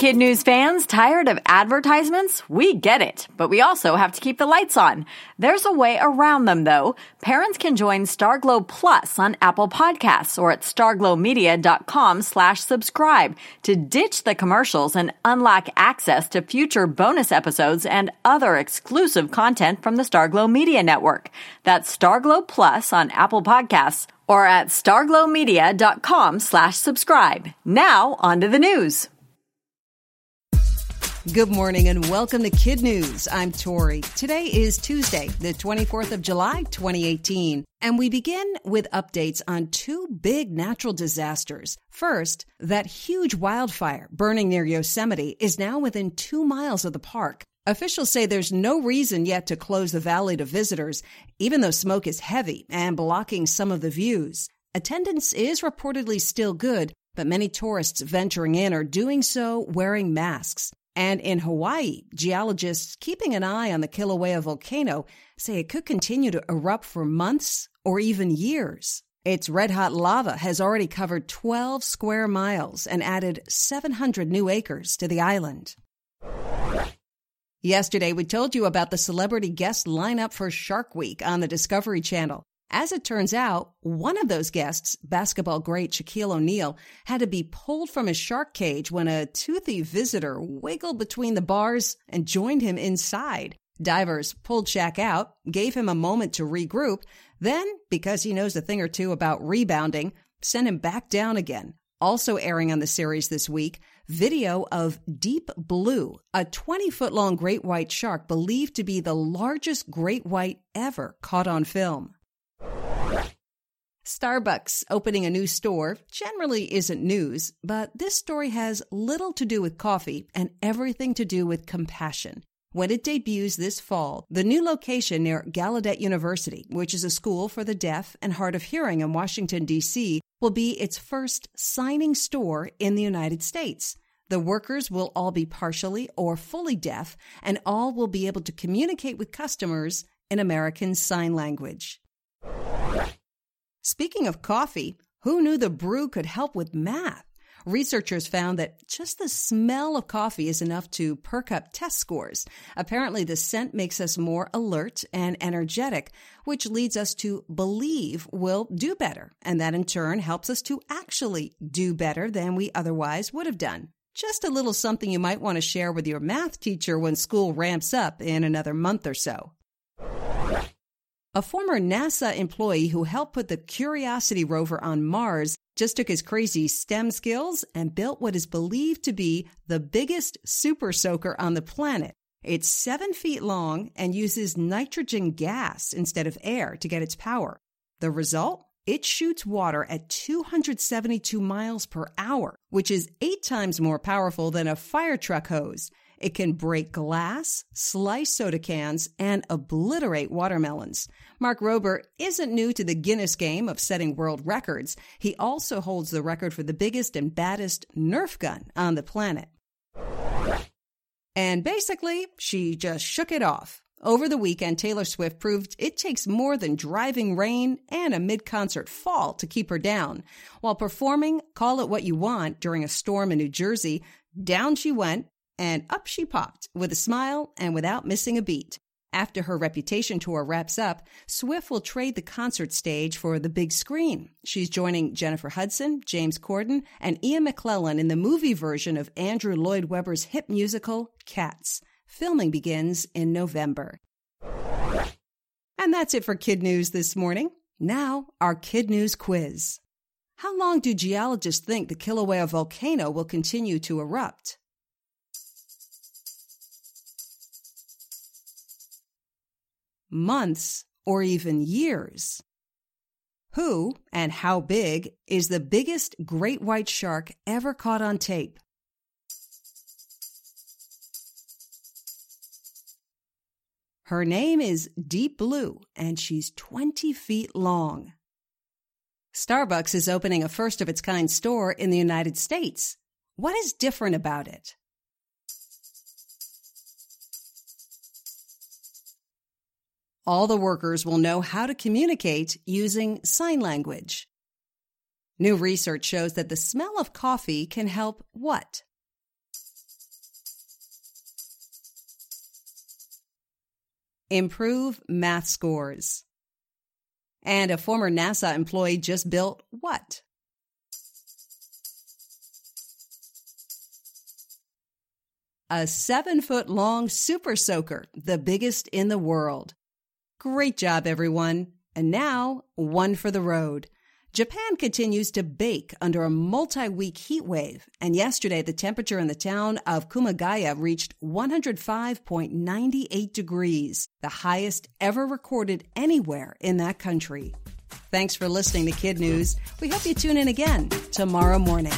Kid News fans, tired of advertisements? We get it, but we also have to keep the lights on. There's a way around them though. Parents can join Starglow Plus on Apple Podcasts or at starglowmedia.com slash subscribe to ditch the commercials and unlock access to future bonus episodes and other exclusive content from the Starglow Media Network. That's Starglow Plus on Apple Podcasts or at starglowmedia.com slash subscribe. Now, on to the news. Good morning and welcome to Kid News. I'm Tori. Today is Tuesday, the 24th of July, 2018. And we begin with updates on two big natural disasters. First, that huge wildfire burning near Yosemite is now within two miles of the park. Officials say there's no reason yet to close the valley to visitors, even though smoke is heavy and blocking some of the views. Attendance is reportedly still good, but many tourists venturing in are doing so wearing masks. And in Hawaii, geologists keeping an eye on the Kilauea volcano say it could continue to erupt for months or even years. Its red hot lava has already covered 12 square miles and added 700 new acres to the island. Yesterday, we told you about the celebrity guest lineup for Shark Week on the Discovery Channel. As it turns out, one of those guests, basketball great Shaquille O'Neal, had to be pulled from his shark cage when a toothy visitor wiggled between the bars and joined him inside. Divers pulled Shaq out, gave him a moment to regroup, then, because he knows a thing or two about rebounding, sent him back down again. Also airing on the series this week, video of Deep Blue, a 20 foot long great white shark believed to be the largest great white ever caught on film. Starbucks opening a new store generally isn't news, but this story has little to do with coffee and everything to do with compassion. When it debuts this fall, the new location near Gallaudet University, which is a school for the deaf and hard of hearing in Washington, D.C., will be its first signing store in the United States. The workers will all be partially or fully deaf, and all will be able to communicate with customers in American Sign Language. Speaking of coffee, who knew the brew could help with math? Researchers found that just the smell of coffee is enough to perk up test scores. Apparently, the scent makes us more alert and energetic, which leads us to believe we'll do better. And that in turn helps us to actually do better than we otherwise would have done. Just a little something you might want to share with your math teacher when school ramps up in another month or so. A former NASA employee who helped put the Curiosity rover on Mars just took his crazy STEM skills and built what is believed to be the biggest super soaker on the planet. It's seven feet long and uses nitrogen gas instead of air to get its power. The result? It shoots water at 272 miles per hour, which is eight times more powerful than a fire truck hose. It can break glass, slice soda cans, and obliterate watermelons. Mark Rober isn't new to the Guinness game of setting world records. He also holds the record for the biggest and baddest Nerf gun on the planet. And basically, she just shook it off. Over the weekend, Taylor Swift proved it takes more than driving rain and a mid concert fall to keep her down. While performing Call It What You Want during a storm in New Jersey, down she went, and up she popped with a smile and without missing a beat. After her reputation tour wraps up, Swift will trade the concert stage for the big screen. She's joining Jennifer Hudson, James Corden, and Ian McKellen in the movie version of Andrew Lloyd Webber's hit musical, Cats. Filming begins in November. And that's it for Kid News this morning. Now, our Kid News quiz. How long do geologists think the Kilauea volcano will continue to erupt? Months, or even years. Who and how big is the biggest great white shark ever caught on tape? Her name is Deep Blue, and she's 20 feet long. Starbucks is opening a first of its kind store in the United States. What is different about it? All the workers will know how to communicate using sign language. New research shows that the smell of coffee can help what? Improve math scores. And a former NASA employee just built what? A seven foot long super soaker, the biggest in the world. Great job, everyone. And now, one for the road. Japan continues to bake under a multi week heat wave, and yesterday the temperature in the town of Kumagaya reached 105.98 degrees, the highest ever recorded anywhere in that country. Thanks for listening to Kid News. We hope you tune in again tomorrow morning.